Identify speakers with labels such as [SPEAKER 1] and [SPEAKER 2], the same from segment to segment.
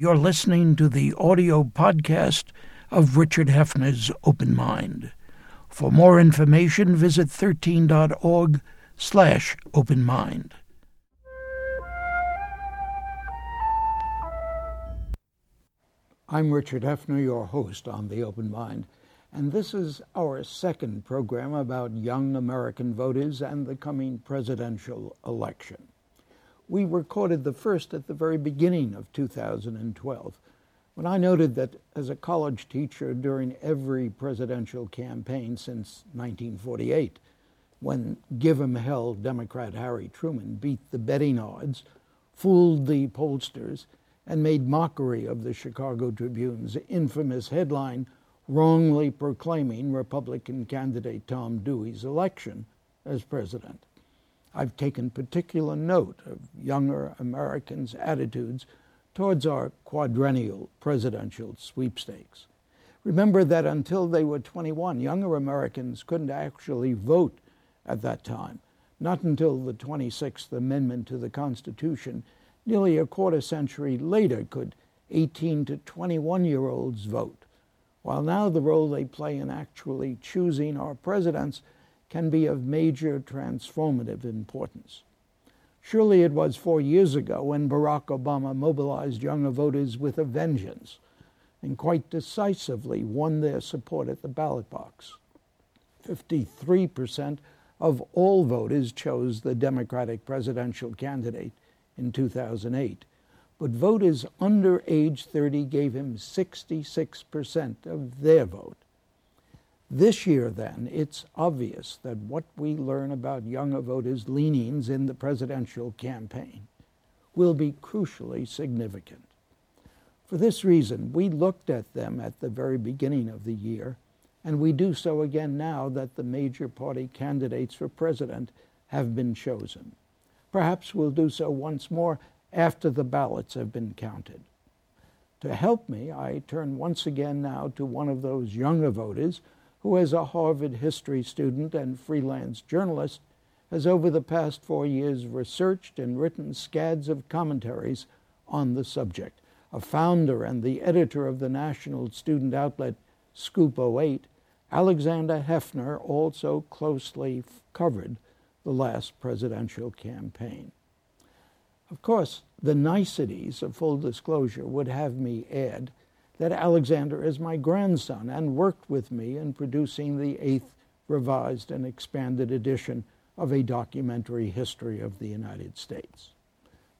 [SPEAKER 1] You're listening to the audio podcast of Richard Heffner's Open Mind. For more information, visit 13.org slash open mind. I'm Richard Heffner, your host on The Open Mind, and this is our second program about young American voters and the coming presidential election. We recorded the first at the very beginning of 2012 when I noted that as a college teacher during every presidential campaign since 1948, when Give 'em Hell Democrat Harry Truman beat the betting odds, fooled the pollsters, and made mockery of the Chicago Tribune's infamous headline wrongly proclaiming Republican candidate Tom Dewey's election as president. I've taken particular note of younger Americans' attitudes towards our quadrennial presidential sweepstakes. Remember that until they were 21, younger Americans couldn't actually vote at that time. Not until the 26th Amendment to the Constitution, nearly a quarter century later, could 18 to 21 year olds vote. While now the role they play in actually choosing our presidents can be of major transformative importance. Surely it was four years ago when Barack Obama mobilized younger voters with a vengeance and quite decisively won their support at the ballot box. 53% of all voters chose the Democratic presidential candidate in 2008, but voters under age 30 gave him 66% of their vote. This year, then, it's obvious that what we learn about younger voters' leanings in the presidential campaign will be crucially significant. For this reason, we looked at them at the very beginning of the year, and we do so again now that the major party candidates for president have been chosen. Perhaps we'll do so once more after the ballots have been counted. To help me, I turn once again now to one of those younger voters who, as a Harvard history student and freelance journalist, has over the past four years researched and written scads of commentaries on the subject. A founder and the editor of the national student outlet Scoop 08, Alexander Heffner also closely covered the last presidential campaign. Of course, the niceties of full disclosure would have me add that Alexander is my grandson and worked with me in producing the eighth revised and expanded edition of a documentary history of the United States.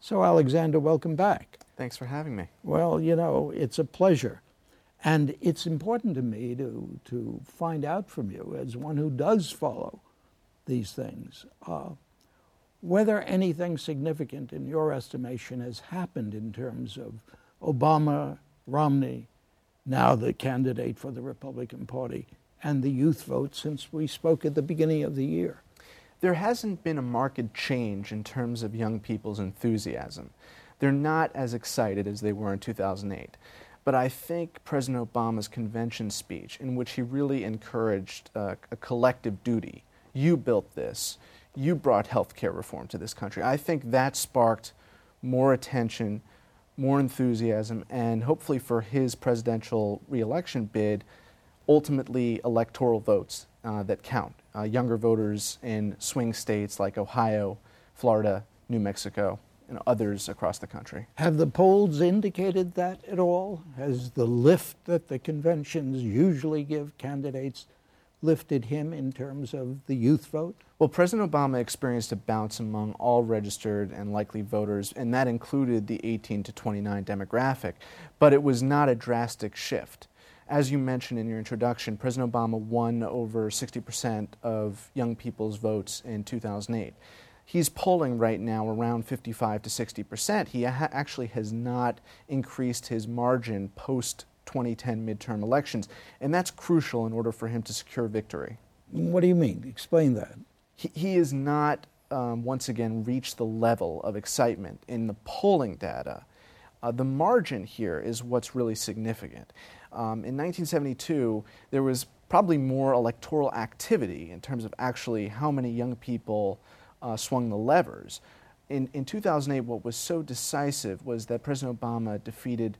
[SPEAKER 1] So, Alexander, welcome back.
[SPEAKER 2] Thanks for having me.
[SPEAKER 1] Well, you know, it's a pleasure. And it's important to me to, to find out from you, as one who does follow these things, uh, whether anything significant in your estimation has happened in terms of Obama Romney, now the candidate for the Republican Party, and the youth vote since we spoke at the beginning of the year?
[SPEAKER 2] There hasn't been a marked change in terms of young people's enthusiasm. They're not as excited as they were in 2008. But I think President Obama's convention speech, in which he really encouraged uh, a collective duty, you built this, you brought health care reform to this country, I think that sparked more attention more enthusiasm, and hopefully for his presidential reelection bid, ultimately electoral votes uh, that count. Uh, younger voters in swing states like Ohio, Florida, New Mexico, and others across the country.
[SPEAKER 1] Have the polls indicated that at all? Has the lift that the conventions usually give candidates lifted him in terms of the youth vote?
[SPEAKER 2] Well, President Obama experienced a bounce among all registered and likely voters, and that included the 18 to 29 demographic, but it was not a drastic shift. As you mentioned in your introduction, President Obama won over 60% of young people's votes in 2008. He's polling right now around 55 to 60%. He ha- actually has not increased his margin post 2010 midterm elections. And that's crucial in order for him to secure victory.
[SPEAKER 1] What do you mean? Explain that.
[SPEAKER 2] He, he has not, um, once again, reached the level of excitement in the polling data. Uh, the margin here is what's really significant. Um, in 1972, there was probably more electoral activity in terms of actually how many young people uh, swung the levers. In, in 2008, what was so decisive was that President Obama defeated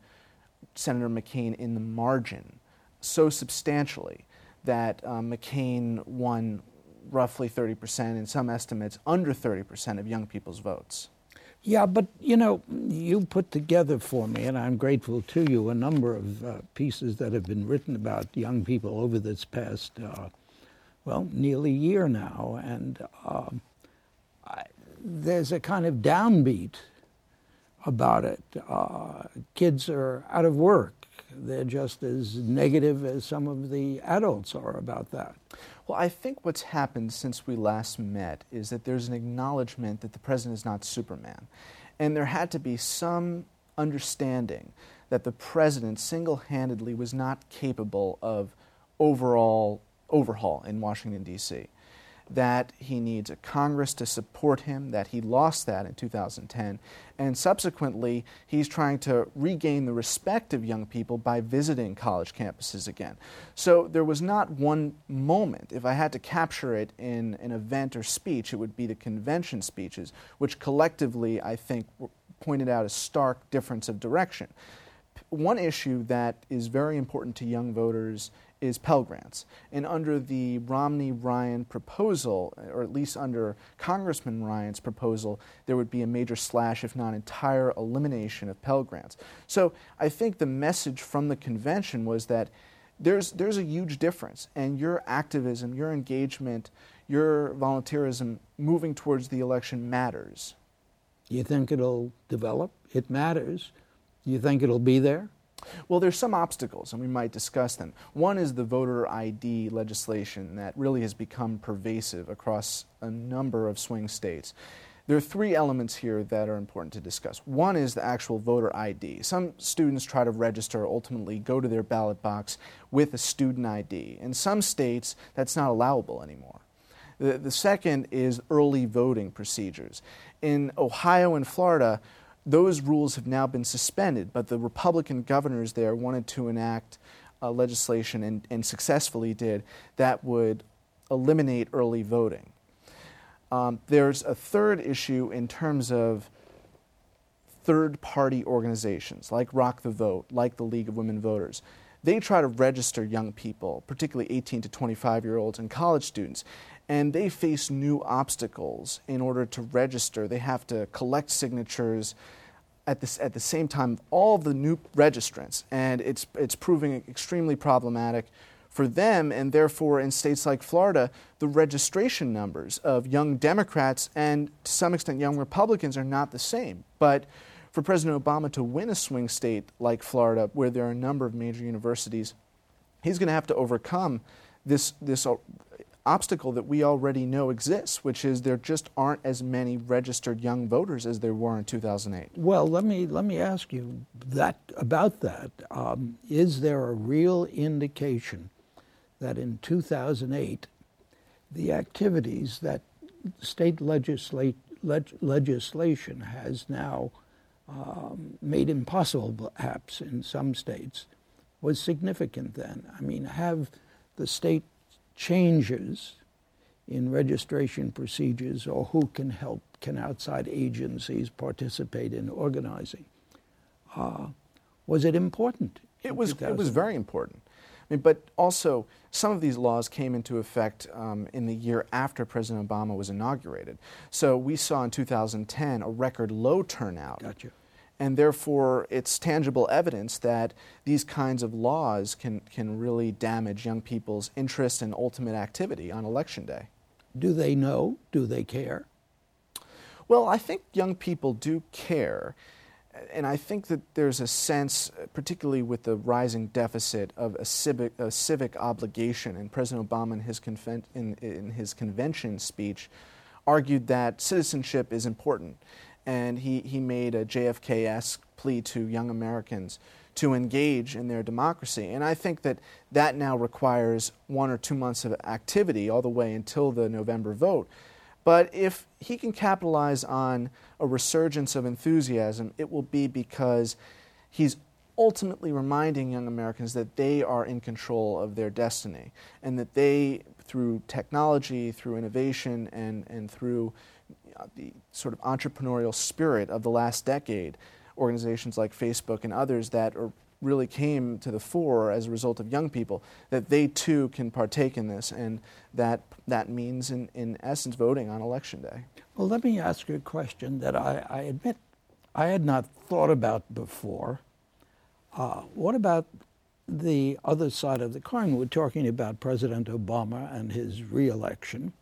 [SPEAKER 2] Senator McCain in the margin so substantially that uh, McCain won roughly 30%, in some estimates, under 30% of young people's votes.
[SPEAKER 1] Yeah, but you know, you put together for me, and I'm grateful to you, a number of uh, pieces that have been written about young people over this past, uh, well, nearly year now. And um, I, there's a kind of downbeat about it. Uh, kids are out of work. They're just as negative as some of the adults are about that.
[SPEAKER 2] Well, I think what's happened since we last met is that there's an acknowledgement that the president is not Superman. And there had to be some understanding that the president single handedly was not capable of overall overhaul in Washington, D.C that he needs a Congress to support him, that he lost that in 2010. And subsequently, he's trying to regain the respect of young people by visiting college campuses again. So there was not one moment. If I had to capture it in an event or speech, it would be the convention speeches, which collectively, I think, pointed out a stark difference of direction. One issue that is very important to young voters is Pell Grants. And under the Romney Ryan proposal, or at least under Congressman Ryan's proposal, there would be a major slash, if not entire elimination of Pell Grants. So I think the message from the convention was that there's, there's a huge difference, and your activism, your engagement, your volunteerism moving towards the election matters.
[SPEAKER 1] You think it'll develop? It matters. You think it'll be there?
[SPEAKER 2] Well, there's some obstacles, and we might discuss them. One is the voter ID legislation that really has become pervasive across a number of swing states. There are three elements here that are important to discuss. One is the actual voter ID. Some students try to register, ultimately go to their ballot box with a student ID. In some states, that's not allowable anymore. The, the second is early voting procedures. In Ohio and Florida, those rules have now been suspended, but the Republican governors there wanted to enact uh, legislation and, and, successfully did that would eliminate early voting. Um, there's a third issue in terms of third party organizations like Rock the Vote, like the League of Women Voters. They try to register young people, particularly 18 to 25 year olds and college students, and they face new obstacles in order to register. They have to collect signatures at, this, at the same time all of the new registrants, and it's, it's proving extremely problematic for them, and therefore in states like Florida, the registration numbers of young Democrats and to some extent young Republicans are not the same. But for President Obama to win a swing state like Florida, where there are a number of major universities, he's going to have to overcome this, this obstacle that we already know exists, which is there just aren't as many registered young voters as there were in 2008.
[SPEAKER 1] Well, let me let me ask you that about that. Um, is there a real indication that in 2008 the activities that state legislate, leg, legislation has now um, made impossible, perhaps in some states, was significant then? I mean, have the state changes in registration procedures or who can help, can outside agencies participate in organizing. Uh, was it important?
[SPEAKER 2] It was, it was very important. I mean, but also, some of these laws came into effect um, in the year after President Obama was inaugurated. So we saw in 2010 a record low turnout.
[SPEAKER 1] Gotcha
[SPEAKER 2] and therefore it's tangible evidence that these kinds of laws can, can really damage young people's interest and ultimate activity on election day.
[SPEAKER 1] Do they know? Do they care?
[SPEAKER 2] Well, I think young people do care. And I think that there's a sense, particularly with the rising deficit, of a civic, a civic obligation. And President Obama, in his, conven- in, in his convention speech, argued that citizenship is important and he, he made a JFK esque plea to young Americans to engage in their democracy. And I think that that now requires one or two months of activity all the way until the November vote. But if he can capitalize on a resurgence of enthusiasm, it will be because he's ultimately reminding young Americans that they are in control of their destiny and that they, through technology, through innovation, and, and through the sort of entrepreneurial spirit of the last decade, organizations like Facebook and others that are really came to the fore as a result of young people, that they too can partake in this, and that that means, in, in essence, voting on election day.
[SPEAKER 1] Well, let me ask you a question that I, I admit I had not thought about before. Uh, what about the other side of the coin? We're talking about President Obama and his reelection.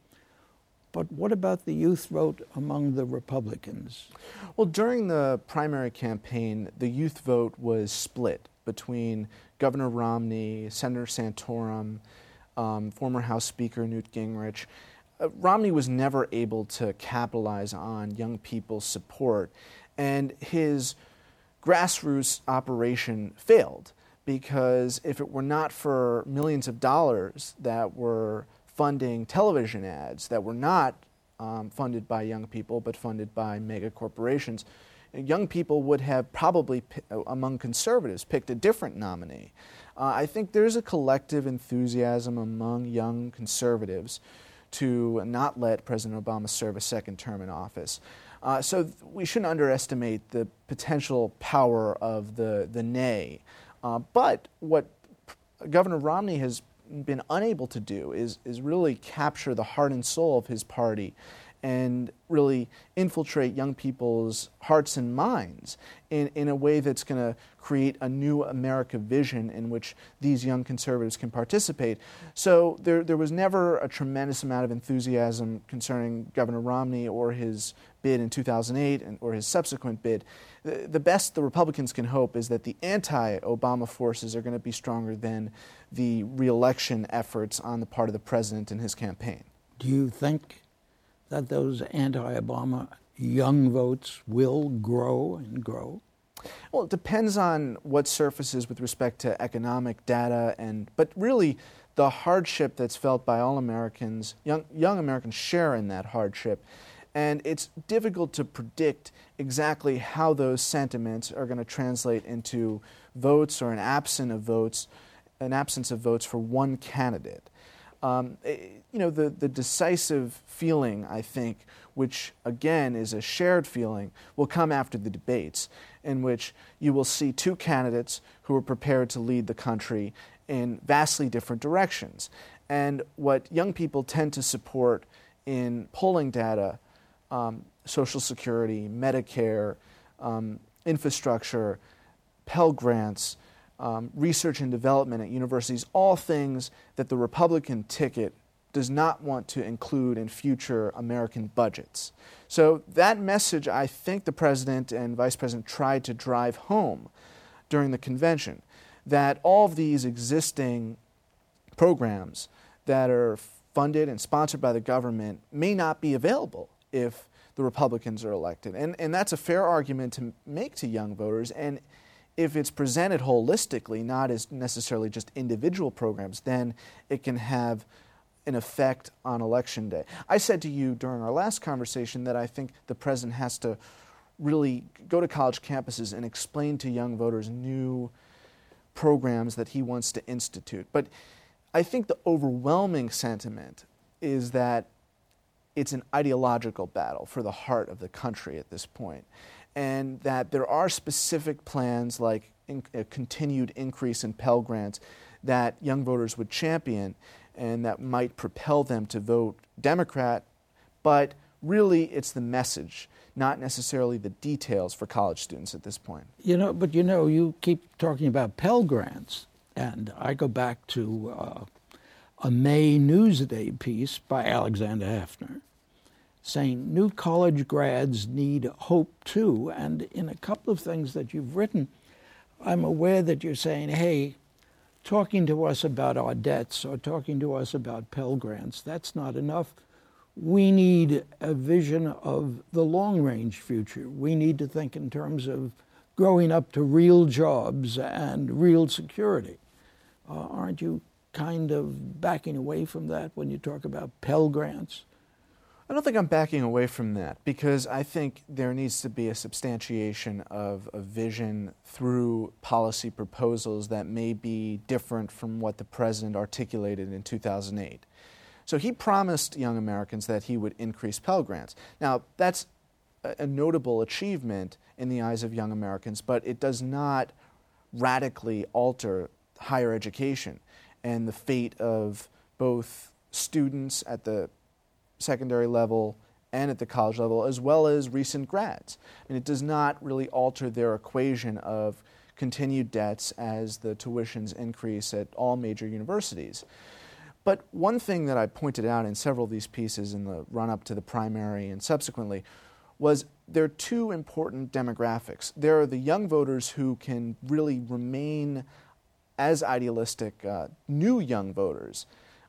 [SPEAKER 1] But what about the youth vote among the Republicans?
[SPEAKER 2] Well, during the primary campaign, the youth vote was split between Governor Romney, Senator Santorum, um, former House Speaker Newt Gingrich. Uh, Romney was never able to capitalize on young people's support, and his grassroots operation failed because if it were not for millions of dollars that were funding television ads that were not um, funded by young people but funded by mega corporations, young people would have probably, uh, among conservatives, picked a different nominee. Uh, I think there's a collective enthusiasm among young conservatives to not let President Obama serve a second term in office. Uh, so th- we shouldn't underestimate the potential power of the, the nay. Uh, but what Governor Romney has been unable to do is, is really capture the heart and soul of his party and really infiltrate young people's hearts and minds in, in a way that's going to create a new America vision in which these young conservatives can participate. So there, there was never a tremendous amount of enthusiasm concerning Governor Romney or his bid in 2008 and, or his subsequent bid. The, the best the Republicans can hope is that the anti Obama forces are going to be stronger than the reelection efforts on the part of the president and his campaign.
[SPEAKER 1] Do you think that those anti Obama young votes will grow and grow?
[SPEAKER 2] Well, it depends on what surfaces with respect to economic data, and but really the hardship that's felt by all Americans, young, young Americans share in that hardship. And it's difficult to predict exactly how those sentiments are going to translate into votes or an absence of votes, an absence of votes for one candidate. Um, eh, you know, the, the decisive feeling, I think, which again is a shared feeling, will come after the debates, in which you will see two candidates who are prepared to lead the country in vastly different directions. And what young people tend to support in polling data, um, Social Security, Medicare, um, infrastructure, Pell Grants, um, research and development at universities, all things that the Republican ticket does not want to include in future American budgets. So, that message I think the President and Vice President tried to drive home during the convention that all of these existing programs that are funded and sponsored by the government may not be available if the Republicans are elected. And, and that's a fair argument to make to young voters. And if it's presented holistically, not as necessarily just individual programs, then it can have an effect on election day. I said to you during our last conversation that I think the president has to really go to college campuses and explain to young voters new programs that he wants to institute. But I think the overwhelming sentiment is that it's an ideological battle for the heart of the country at this point and that there are specific plans like in, a continued increase in Pell Grants that young voters would champion and that might propel them to vote Democrat, but really it's the message, not necessarily the details for college students at this point.
[SPEAKER 1] You know, but you know, you keep talking about Pell Grants, and I go back to uh, a May Newsday piece by Alexander Heffner saying new college grads need hope too. And in a couple of things that you've written, I'm aware that you're saying, hey, talking to us about our debts or talking to us about Pell Grants, that's not enough. We need a vision of the long range future. We need to think in terms of growing up to real jobs and real security. Uh, aren't you kind of backing away from that when you talk about Pell Grants?
[SPEAKER 2] I don't think I'm backing away from that because I think there needs to be a substantiation of a vision through policy proposals that may be different from what the president articulated in 2008. So he promised young Americans that he would increase Pell Grants. Now, that's a notable achievement in the eyes of young Americans, but it does not radically alter higher education and the fate of both students at the secondary level and at the college level, as well as recent grads. And it does not really alter their equation of continued debts as the tuitions increase at all major universities. But one thing that I pointed out in several of these pieces in the run up to the primary and subsequently was there are two important demographics. There are the young voters who can really remain as idealistic, uh, new young voters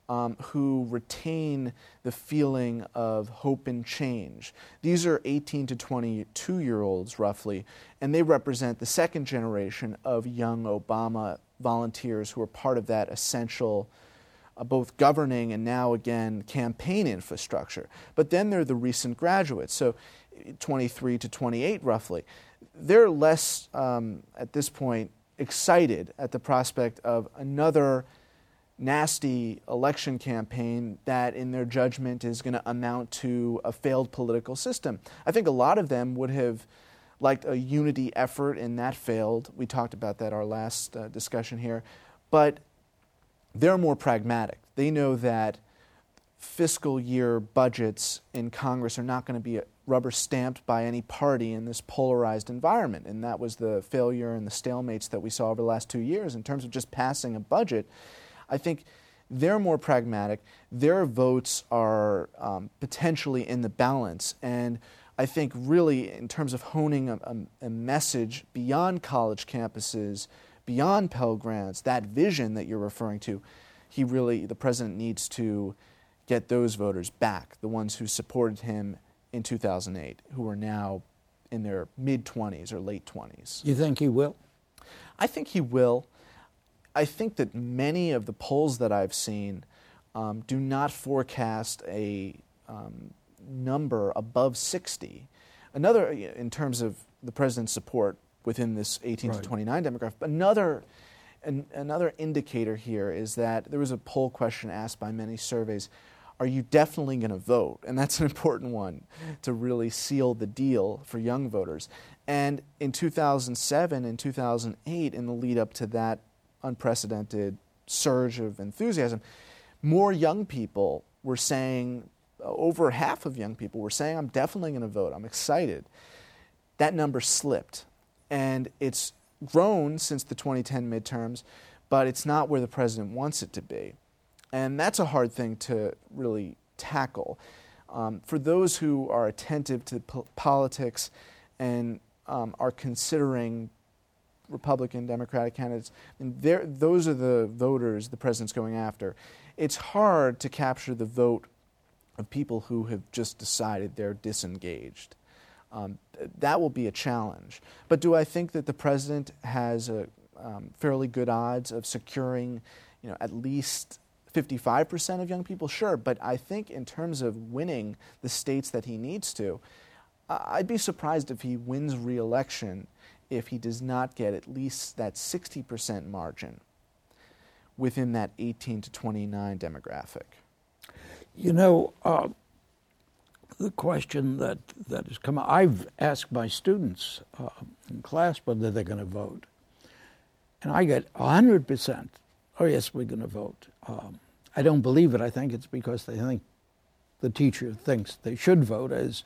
[SPEAKER 2] um, who retain the feeling of hope and change. These are 18 to 22 year olds, roughly, and they represent the second generation of young Obama volunteers who are part of that essential. Uh, both governing and now again campaign infrastructure. But then there are the recent graduates, so 23 to 28 roughly. They're less, um, at this point, excited at the prospect of another nasty election campaign that, in their judgment, is going to amount to a failed political system. I think a lot of them would have liked a unity effort, and that failed. We talked about that our last uh, discussion here. But they're more pragmatic. They know that fiscal year budgets in Congress are not going to be rubber stamped by any party in this polarized environment. And that was the failure and the stalemates that we saw over the last two years in terms of just passing a budget. I think they're more pragmatic. Their votes are um, potentially in the balance. And I think, really, in terms of honing a, a, a, message beyond college campuses, beyond Pell Grants, that vision that you're referring to, he really, the president needs to get those voters back, the ones who supported him in 2008, who are now in their mid 20s or late 20s.
[SPEAKER 1] You think he will?
[SPEAKER 2] I think he will. I think that many of the polls that I've seen um, do not forecast a um, number above 60. Another, in terms of the president's support within this 18 right. to 29 demographic, another, an, another indicator here is that there was a poll question asked by many surveys are you definitely going to vote? And that's an important one to really seal the deal for young voters. And in 2007 and 2008, in the lead up to that unprecedented surge of enthusiasm, more young people were saying, over half of young people were saying, I'm definitely going to vote, I'm excited. That number slipped. And it's grown since the 2010 midterms, but it's not where the president wants it to be. And that's a hard thing to really tackle. Um, for those who are attentive to po- politics and um, are considering Republican, Democratic candidates, and those are the voters the president's going after. It's hard to capture the vote of people who have just decided they're disengaged. Um, that will be a challenge. But do I think that the president has a um, fairly good odds of securing, you know, at least 55% of young people? Sure, but I think in terms of winning the states that he needs to, I'd be surprised if he wins re election if he does not get at least that 60% margin within that 18 to 29 demographic.
[SPEAKER 1] You know, uh, the question that, that has come up, I've asked my students uh, in class whether they're going to vote. And I get 100%, oh, yes, we're going to vote. Um, I don't believe it. I think it's because they think the teacher thinks they should vote as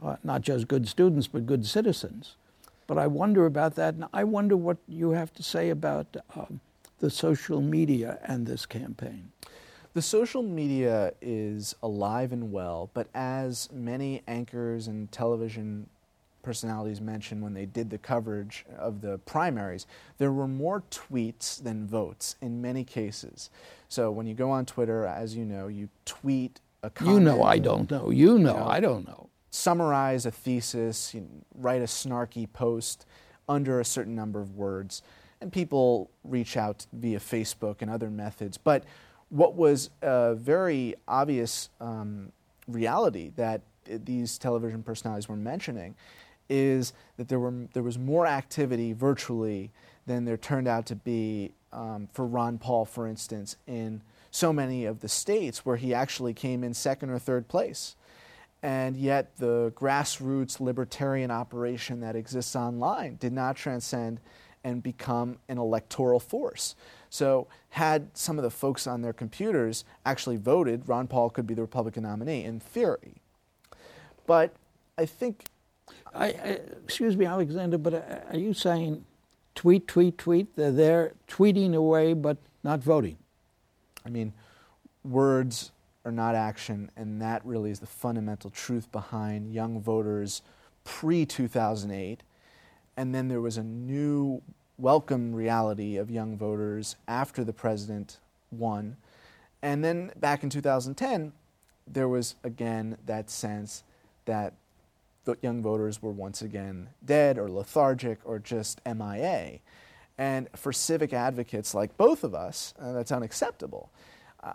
[SPEAKER 1] uh, not just good students, but good citizens. But I wonder about that, and I wonder what you have to say about um, the social media and this campaign.
[SPEAKER 2] The social media is alive and well, but as many anchors and television personalities mentioned when they did the coverage of the primaries, there were more tweets than votes in many cases. So when you go on Twitter, as you know, you tweet a comment.
[SPEAKER 1] You know I don't know. You know, you know I don't know.
[SPEAKER 2] Summarize a thesis, you write a snarky post under a certain number of words, and people reach out via Facebook and other methods. But what was a very obvious um, reality that these television personalities were mentioning is that there, were, there was more activity virtually than there turned out to be um, for Ron Paul, for instance, in so many of the states where he actually came in second or third place. And yet, the grassroots libertarian operation that exists online did not transcend and become an electoral force. So, had some of the folks on their computers actually voted, Ron Paul could be the Republican nominee in theory. But I think.
[SPEAKER 1] I, I, excuse me, Alexander, but uh, are you saying tweet, tweet, tweet? They're there tweeting away but not voting?
[SPEAKER 2] I mean, words are not action, and that really is the fundamental truth behind young voters pre 2008. And then there was a new welcome reality of young voters after the president won. And then back in 2010, there was again that sense that young voters were once again dead or lethargic or just MIA. And for civic advocates like both of us, uh, that's unacceptable.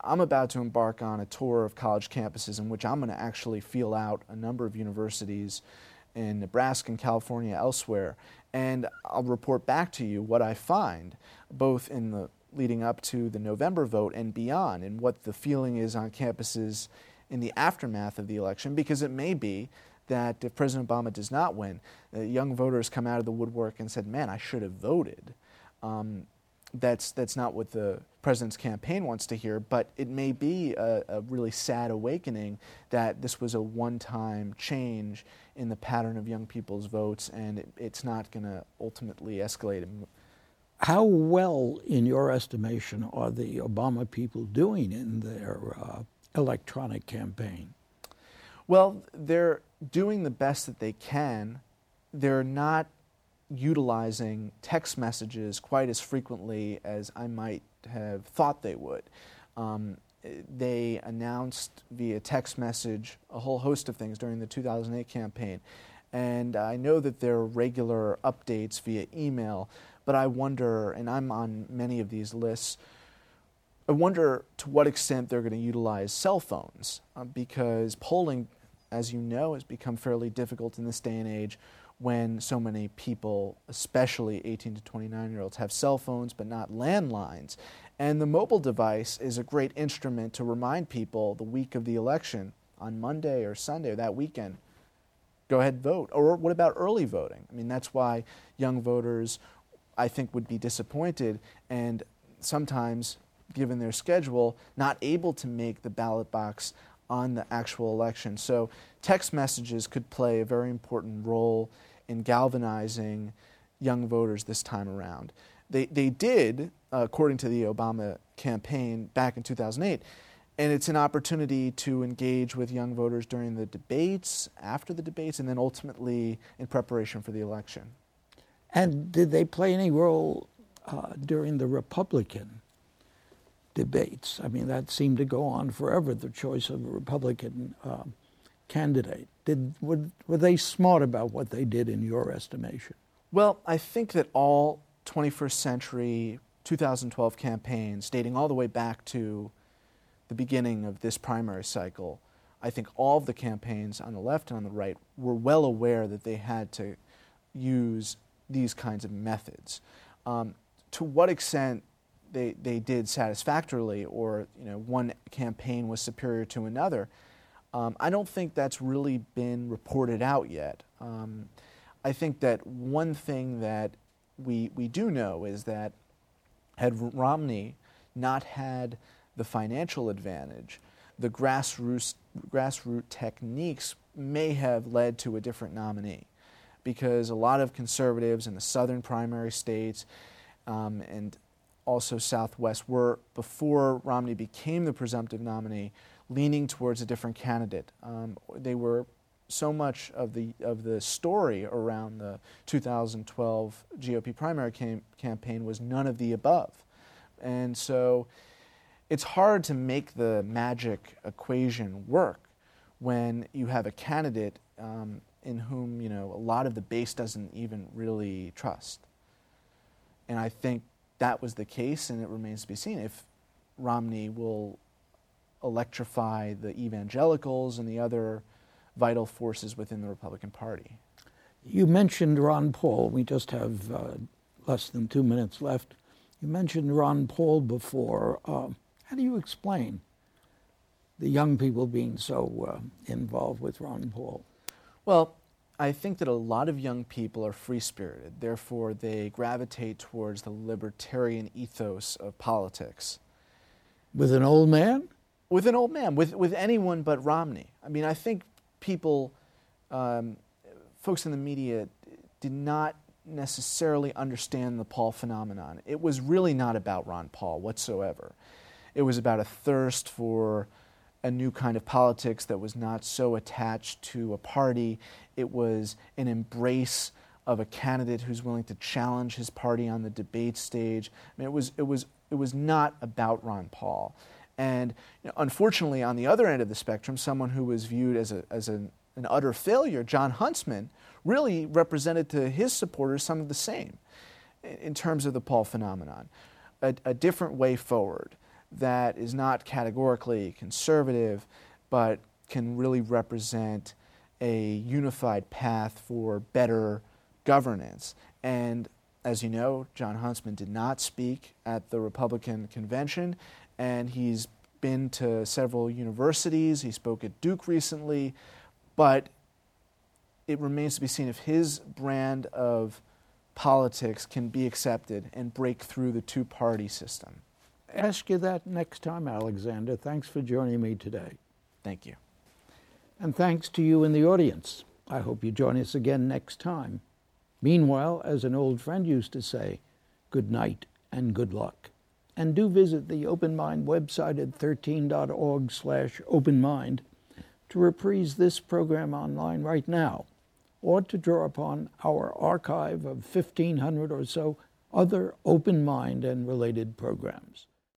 [SPEAKER 2] I'm about to embark on a tour of college campuses in which I'm going to actually feel out a number of universities in Nebraska and California, elsewhere, and I'll report back to you what I find, both in the leading up to the November vote and beyond, and what the feeling is on campuses in the aftermath of the election, because it may be that if President Obama does not win, uh, young voters come out of the woodwork and said, "Man, I should have voted." Um, that's that's not what the president's campaign wants to hear, but it may be a, a really sad awakening that this was a one-time change in the pattern of young people's votes, and it, it's not going to ultimately escalate.
[SPEAKER 1] How well, in your estimation, are the Obama people doing in their uh, electronic campaign?
[SPEAKER 2] Well, they're doing the best that they can. They're not utilizing text messages quite as frequently as I might have thought they would. Um, they announced via text message a whole host of things during the 2008 campaign. And I know that there are regular updates via email, but I wonder, and I'm on many of these lists, I wonder to what extent they're going to utilize cell phones uh, because polling, as you know, has become fairly difficult in this day and age when so many people, especially 18 to 29 year olds, have cell phones but not landlines. And the mobile device is a great instrument to remind people the week of the election on Monday or Sunday or that weekend go ahead and vote. Or what about early voting? I mean, that's why young voters, I think, would be disappointed and sometimes, given their schedule, not able to make the ballot box on the actual election. So, text messages could play a very important role in galvanizing young voters this time around. They, they did, uh, according to the Obama campaign back in 2008, and it's an opportunity to engage with young voters during the debates, after the debates, and then ultimately in preparation for the election.
[SPEAKER 1] And did they play any role uh, during the Republican debates? I mean, that seemed to go on forever, the choice of a Republican uh, candidate. Did, were, were they smart about what they did in your estimation?
[SPEAKER 2] Well, I think that all 21st century 2012 campaigns, dating all the way back to the beginning of this primary cycle, I think all of the campaigns on the left and on the right were well aware that they had to use these kinds of methods. Um, to what extent they, they did satisfactorily or you know, one campaign was superior to another, um, I don't think that's really been reported out yet. Um, I think that one thing that we, we do know is that had Romney not had the financial advantage, the grassroots, grassroots techniques may have led to a different nominee. Because a lot of conservatives in the southern primary states um, and also Southwest were, before Romney became the presumptive nominee, leaning towards a different candidate. Um, they were so much of the of the story around the 2012 GOP primary cam- campaign was none of the above, and so it's hard to make the magic equation work when you have a candidate um, in whom you know a lot of the base doesn't even really trust. And I think that was the case, and it remains to be seen if Romney will electrify the evangelicals and the other vital forces within the Republican Party.
[SPEAKER 1] You mentioned Ron Paul. We just have uh, less than two minutes left. You mentioned Ron Paul before. Uh, how do you explain the young people being so uh, involved with Ron Paul?
[SPEAKER 2] Well, I think that a lot of young people are free spirited, therefore, they gravitate towards the libertarian ethos of politics.
[SPEAKER 1] With an old man?
[SPEAKER 2] With an old man, with, with anyone but Romney. I mean, I think people, um, folks in the media, did not necessarily understand the Paul phenomenon. It was really not about Ron Paul whatsoever. It was about a thirst for a new kind of politics that was not so attached to a party. It was an embrace of a candidate who's willing to challenge his party on the debate stage. I mean, it was, it was, it was not about Ron Paul. And you know, unfortunately, on the other end of the spectrum, someone who was viewed as, a, as an, an utter failure, Jon Huntsman, really represented to his supporters some of the same in terms of the Paul phenomenon. A, a different way forward that is not categorically conservative, but can really represent a unified path for better governance. And as you know, Jon Huntsman did not speak at the Republican convention, and he's been to several universities. He spoke at Duke recently, but it remains to be seen if his brand of politics can be accepted and break through the two party system.
[SPEAKER 1] Ask you that next time, Alexander. Thanks for joining me today.
[SPEAKER 2] Thank you.
[SPEAKER 1] And thanks to you in the audience. I hope you join us again next time. Meanwhile, as an old friend used to say, good night and good luck. And do visit the Open Mind website at 13.org slash openmind to reprise this program online right now or to draw upon our archive of 1,500 or so other open mind and related programs.